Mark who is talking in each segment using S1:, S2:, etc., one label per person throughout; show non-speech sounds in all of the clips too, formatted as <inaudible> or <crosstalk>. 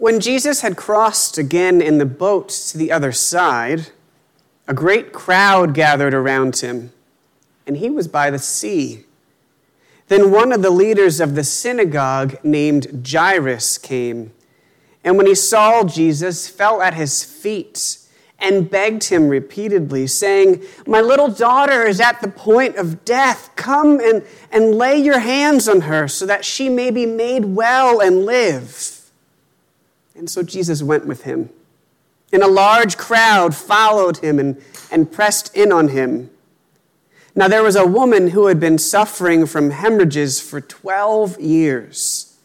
S1: When Jesus had crossed again in the boat to the other side, a great crowd gathered around him, and he was by the sea. Then one of the leaders of the synagogue named Jairus came, and when he saw Jesus, fell at his feet and begged him repeatedly, saying, My little daughter is at the point of death. Come and, and lay your hands on her so that she may be made well and live. And so Jesus went with him. And a large crowd followed him and, and pressed in on him. Now there was a woman who had been suffering from hemorrhages for 12 years.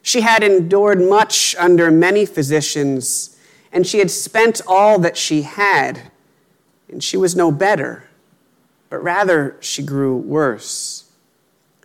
S1: She had endured much under many physicians, and she had spent all that she had, and she was no better, but rather she grew worse.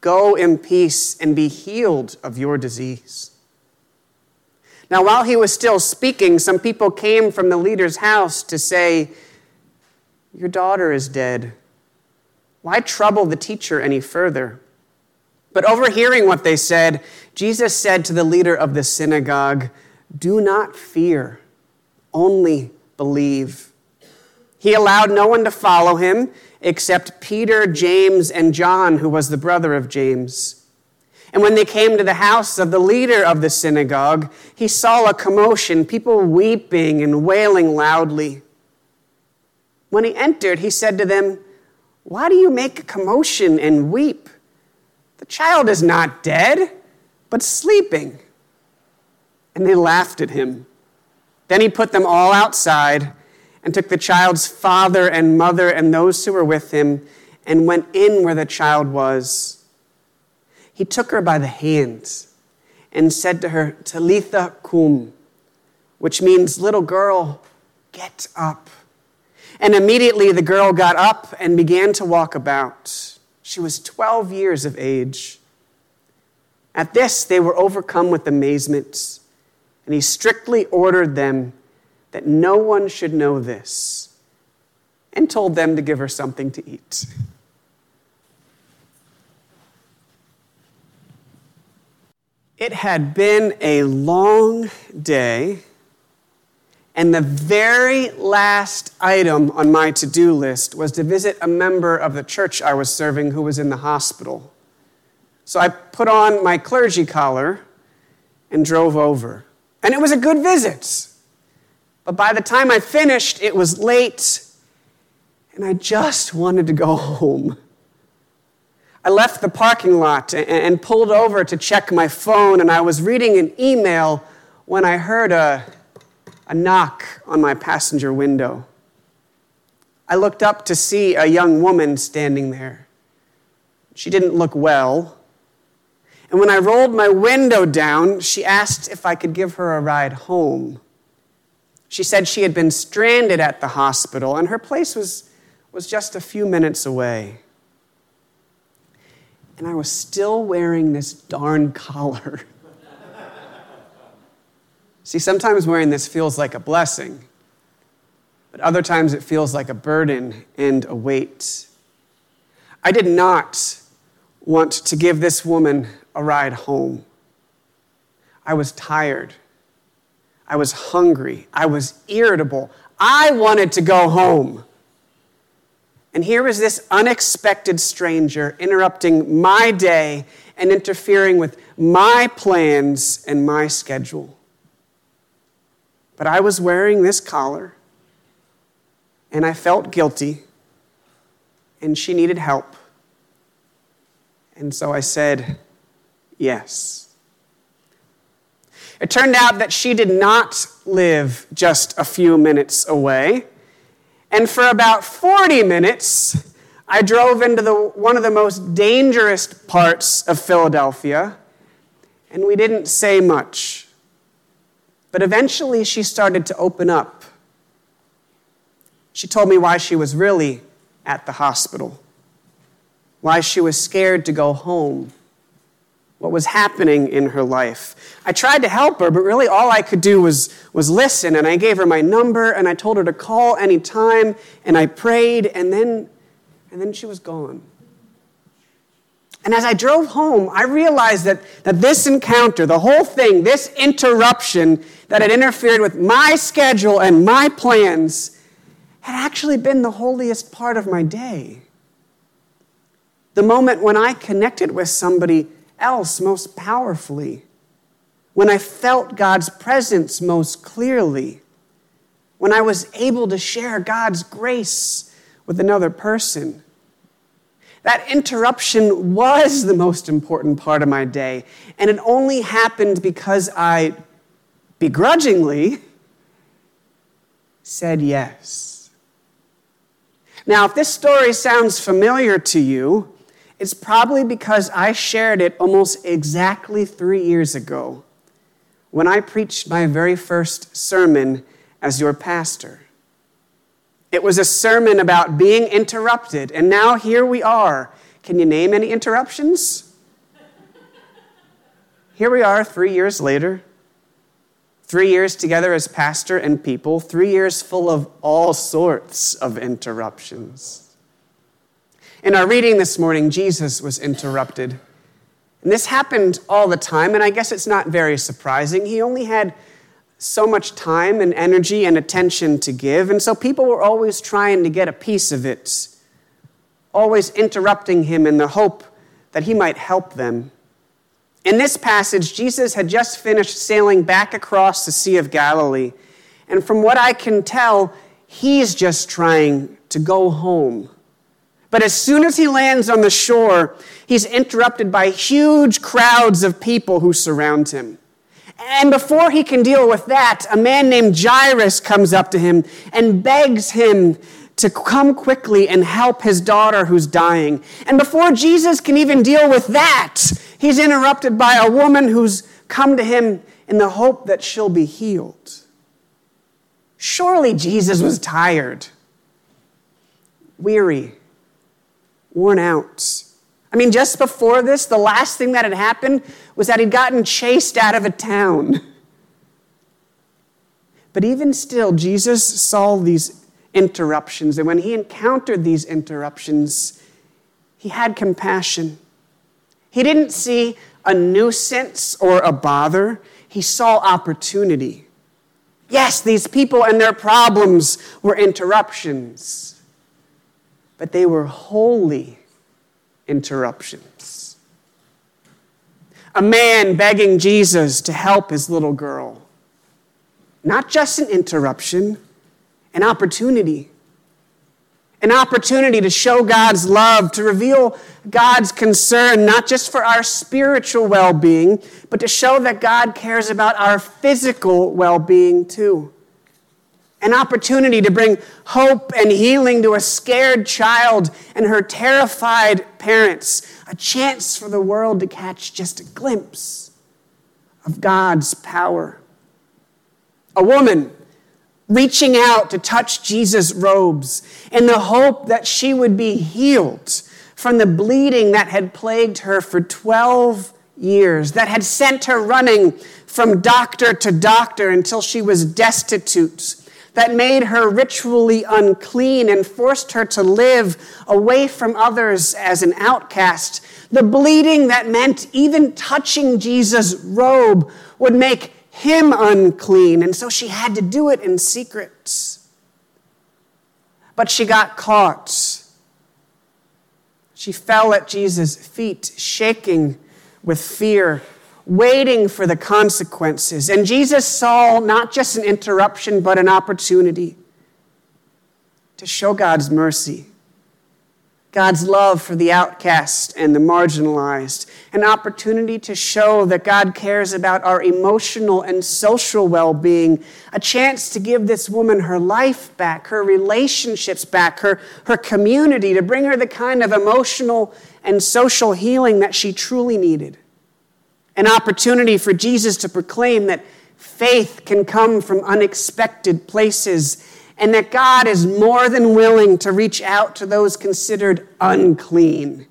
S1: Go in peace and be healed of your disease. Now, while he was still speaking, some people came from the leader's house to say, Your daughter is dead. Why trouble the teacher any further? But overhearing what they said, Jesus said to the leader of the synagogue, Do not fear, only believe. He allowed no one to follow him except Peter, James, and John, who was the brother of James. And when they came to the house of the leader of the synagogue, he saw a commotion, people weeping and wailing loudly. When he entered, he said to them, Why do you make a commotion and weep? The child is not dead, but sleeping. And they laughed at him. Then he put them all outside and took the child's father and mother and those who were with him and went in where the child was. He took her by the hands and said to her, Talitha cum, which means, little girl, get up. And immediately the girl got up and began to walk about. She was 12 years of age. At this, they were overcome with amazement, and he strictly ordered them that no one should know this, and told them to give her something to eat. It had been a long day, and the very last item on my to do list was to visit a member of the church I was serving who was in the hospital. So I put on my clergy collar and drove over. And it was a good visit. But by the time I finished, it was late, and I just wanted to go home. I left the parking lot and pulled over to check my phone, and I was reading an email when I heard a, a knock on my passenger window. I looked up to see a young woman standing there. She didn't look well. And when I rolled my window down, she asked if I could give her a ride home. She said she had been stranded at the hospital and her place was, was just a few minutes away. And I was still wearing this darn collar. <laughs> See, sometimes wearing this feels like a blessing, but other times it feels like a burden and a weight. I did not want to give this woman a ride home. I was tired. I was hungry. I was irritable. I wanted to go home. And here was this unexpected stranger interrupting my day and interfering with my plans and my schedule. But I was wearing this collar, and I felt guilty, and she needed help. And so I said, yes. It turned out that she did not live just a few minutes away. And for about 40 minutes, I drove into the, one of the most dangerous parts of Philadelphia, and we didn't say much. But eventually, she started to open up. She told me why she was really at the hospital, why she was scared to go home, what was happening in her life. I tried to help her, but really all I could do was, was listen. And I gave her my number, and I told her to call anytime, and I prayed, and then and then she was gone. And as I drove home, I realized that, that this encounter, the whole thing, this interruption that had interfered with my schedule and my plans, had actually been the holiest part of my day. The moment when I connected with somebody else most powerfully, when I felt God's presence most clearly, when I was able to share God's grace with another person. That interruption was the most important part of my day, and it only happened because I begrudgingly said yes. Now, if this story sounds familiar to you, it's probably because I shared it almost exactly three years ago when I preached my very first sermon as your pastor. It was a sermon about being interrupted, and now here we are. Can you name any interruptions? Here we are, three years later. Three years together as pastor and people, three years full of all sorts of interruptions. In our reading this morning, Jesus was interrupted. And this happened all the time, and I guess it's not very surprising. He only had so much time and energy and attention to give, and so people were always trying to get a piece of it, always interrupting him in the hope that he might help them. In this passage, Jesus had just finished sailing back across the Sea of Galilee, and from what I can tell, he's just trying to go home. But as soon as he lands on the shore, he's interrupted by huge crowds of people who surround him. And before he can deal with that, a man named Jairus comes up to him and begs him to come quickly and help his daughter who's dying. And before Jesus can even deal with that, he's interrupted by a woman who's come to him in the hope that she'll be healed. Surely Jesus was tired, weary, worn out. I mean, just before this, the last thing that had happened was that he'd gotten chased out of a town. But even still, Jesus saw these interruptions, and when he encountered these interruptions, he had compassion. He didn't see a nuisance or a bother, he saw opportunity. Yes, these people and their problems were interruptions, but they were holy interruptions. A man begging Jesus to help his little girl. Not just an interruption, an opportunity. An opportunity to show God's love, to reveal God's concern, not just for our spiritual well being, but to show that God cares about our physical well being too an opportunity to bring hope and healing to a scared child and her terrified parents, a chance for the world to catch just a glimpse of God's power. A woman reaching out to touch Jesus' robes in the hope that she would be healed from the bleeding that had plagued her for 12 years, that had sent her running from doctor to doctor until she was destitute that made her ritually unclean and forced her to live away from others as an outcast. The bleeding that meant even touching Jesus' robe would make him unclean, and so she had to do it in secret. But she got caught. She fell at Jesus' feet, shaking with fear waiting for the consequences. And Jesus saw not just an interruption, but an opportunity. to show God's mercy, God's love for the outcast and the marginalized, an opportunity to show that God cares about our emotional and social well being, a chance to give this woman her life back, her relationships back, her, her community, to bring her the kind of emotional and social healing that she truly needed. An opportunity for Jesus to proclaim that faith can come from unexpected places and that God is more than willing to reach out to those considered unclean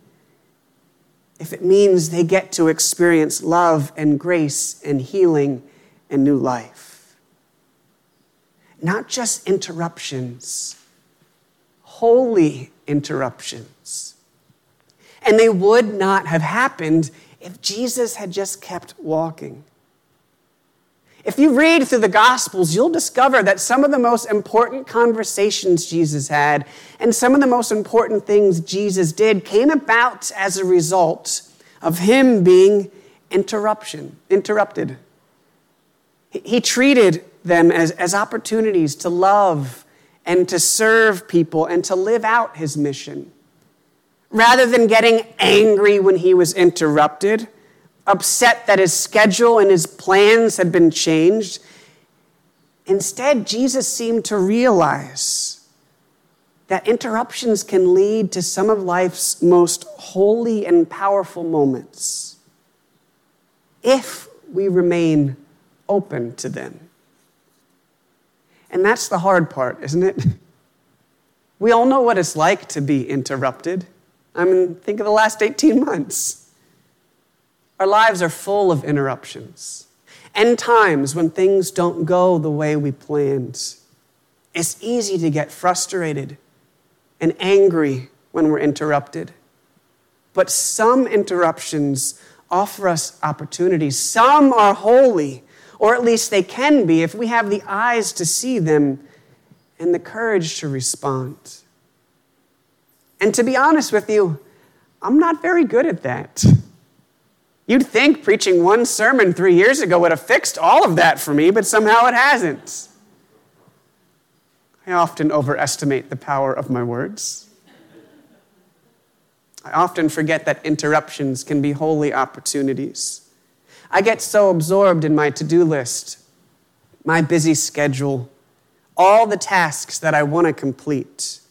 S1: if it means they get to experience love and grace and healing and new life. Not just interruptions, holy interruptions. And they would not have happened if Jesus had just kept walking. If you read through the Gospels, you'll discover that some of the most important conversations Jesus had and some of the most important things Jesus did came about as a result of him being interruption, interrupted. He treated them as, as opportunities to love and to serve people and to live out his mission. Rather than getting angry when he was interrupted, upset that his schedule and his plans had been changed. Instead, Jesus seemed to realize that interruptions can lead to some of life's most holy and powerful moments if we remain open to them. And that's the hard part, isn't it? <laughs> We all know what it's like to be interrupted. I mean, think of the last 18 months. Our lives are full of interruptions and times when things don't go the way we planned. It's easy to get frustrated and angry when we're interrupted. But some interruptions offer us opportunities. Some are holy, or at least they can be if we have the eyes to see them and the courage to respond. And to be honest with you, I'm not very good at that. You'd think preaching one sermon three years ago would have fixed all of that for me, but somehow it hasn't. I often overestimate the power of my words. I often forget that interruptions can be holy opportunities. I get so absorbed in my to do list, my busy schedule, all the tasks that I want to complete,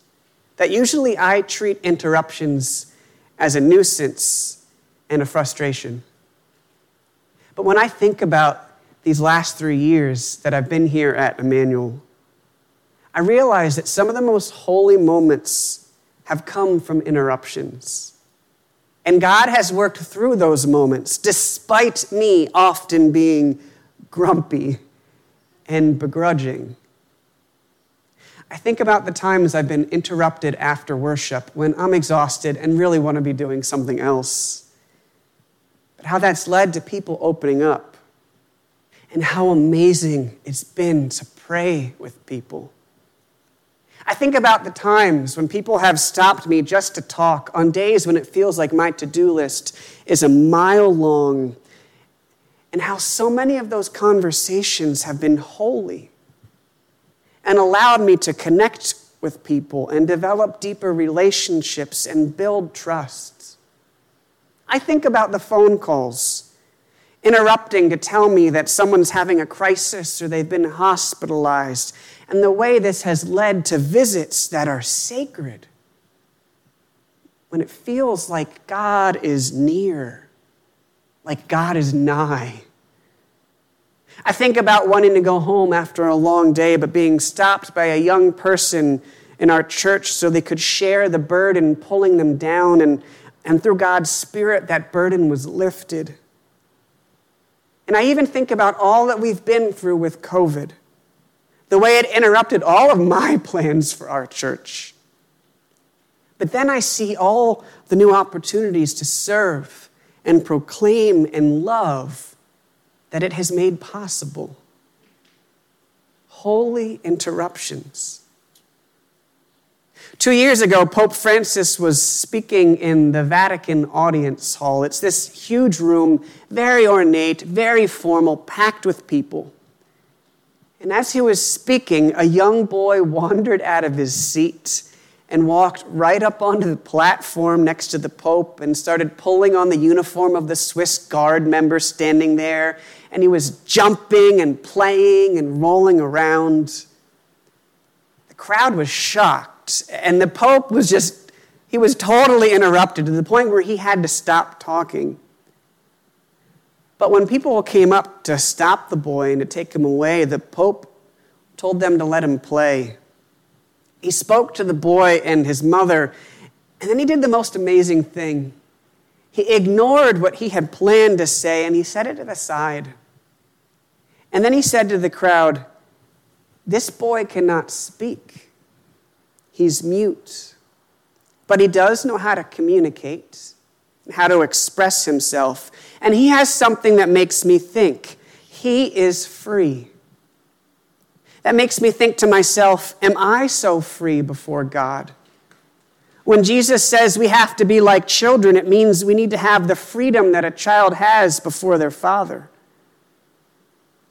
S1: that usually I treat interruptions as a nuisance and a frustration. But when I think about these last three years that I've been here at Emmanuel, I realize that some of the most holy moments have come from interruptions. And God has worked through those moments, despite me often being grumpy and begrudging. I think about the times I've been interrupted after worship when I'm exhausted and really want to be doing something else but how that's led to people opening up, and how amazing it's been to pray with people. I think about the times when people have stopped me just to talk on days when it feels like my to do list is a mile long, and how so many of those conversations have been holy and allowed me to connect with people and develop deeper relationships and build trust. I think about the phone calls interrupting to tell me that someone's having a crisis or they've been hospitalized, and the way this has led to visits that are sacred. When it feels like God is near, like God is nigh. I think about wanting to go home after a long day, but being stopped by a young person in our church so they could share the burden pulling them down and and through God's Spirit, that burden was lifted. And I even think about all that we've been through with COVID, the way it interrupted all of my <laughs> plans for our church. But then I see all the new opportunities to serve and proclaim and love that it has made possible. Holy interruptions. Two years ago, Pope Francis was speaking in the Vatican Audience Hall. It's this huge room, very ornate, very formal, packed with people. And as he was speaking, a young boy <laughs> wandered out of his seat and walked right up onto the platform next to the Pope and started pulling on the uniform of the Swiss Guard member standing there. And he was jumping and playing and rolling around. The crowd was shocked, and the Pope was just, he was totally interrupted to the point where he had to stop talking. But when people came up to stop the boy and to take him away, the Pope told them to let him play. He spoke to the boy and his mother, and then he did the most amazing thing. He ignored what he had planned to say and he set it aside. And then he said to the crowd, This boy cannot speak. He's mute. But he does know how to communicate, how to express himself. And he has something that makes me think. He is free. That makes me think to myself, am I so free before God? When Jesus says we have to be like children, it means we need to have the freedom that a child has before their father.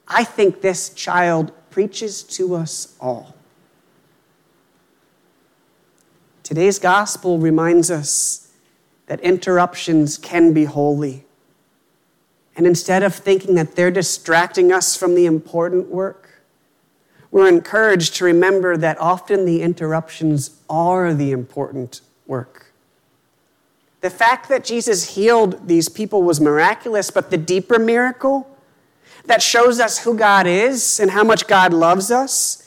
S1: I think this child preaches to us all. Today's gospel reminds us that interruptions can be holy. And instead of thinking that they're distracting us from the important work, we're encouraged to remember that often the interruptions are the important work. The fact that Jesus healed these people was miraculous, but the deeper miracle that shows us who God is and how much God loves us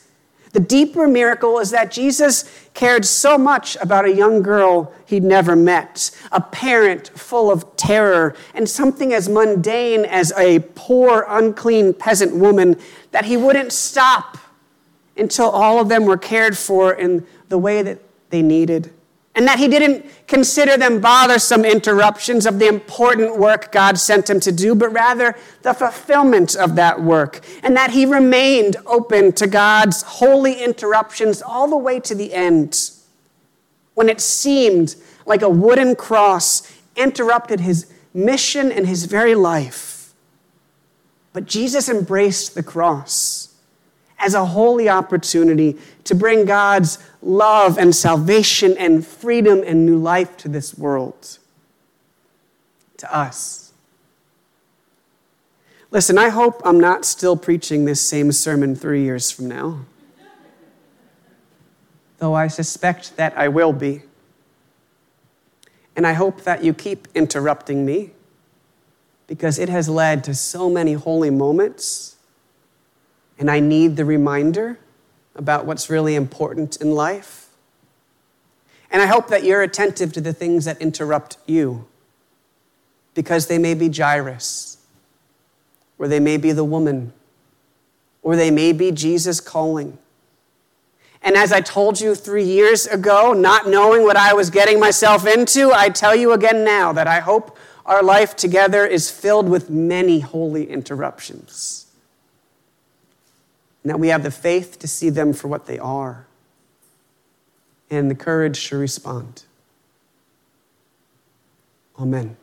S1: the deeper miracle is that Jesus cared so much about a young girl he'd never met, a parent full of terror, and something as mundane as a poor, unclean peasant woman that he wouldn't stop until all of them were cared for in the way that they needed. And that he didn't consider them bothersome interruptions of the important work God sent him to do, but rather the fulfillment of that work, and that he remained open to God's holy interruptions all the way to the end, when it seemed like a wooden cross interrupted his mission and his very life. But Jesus embraced the cross as a holy opportunity to bring God's love and salvation and freedom and new life to this world, to us. Listen, I hope I'm not still preaching this same sermon three years from now, though I suspect that I will be. And I hope that you keep interrupting me because it has led to so many holy moments and I need the reminder about what's really important in life. And I hope that you're attentive to the things that interrupt you because they may be Jairus, or they may be the woman, or they may be Jesus calling. And as I told you three years ago, not knowing what I was getting myself into, I tell you again now that I hope our life together is filled with many holy interruptions and that we have the faith to see them for what they are and the courage to respond. Amen.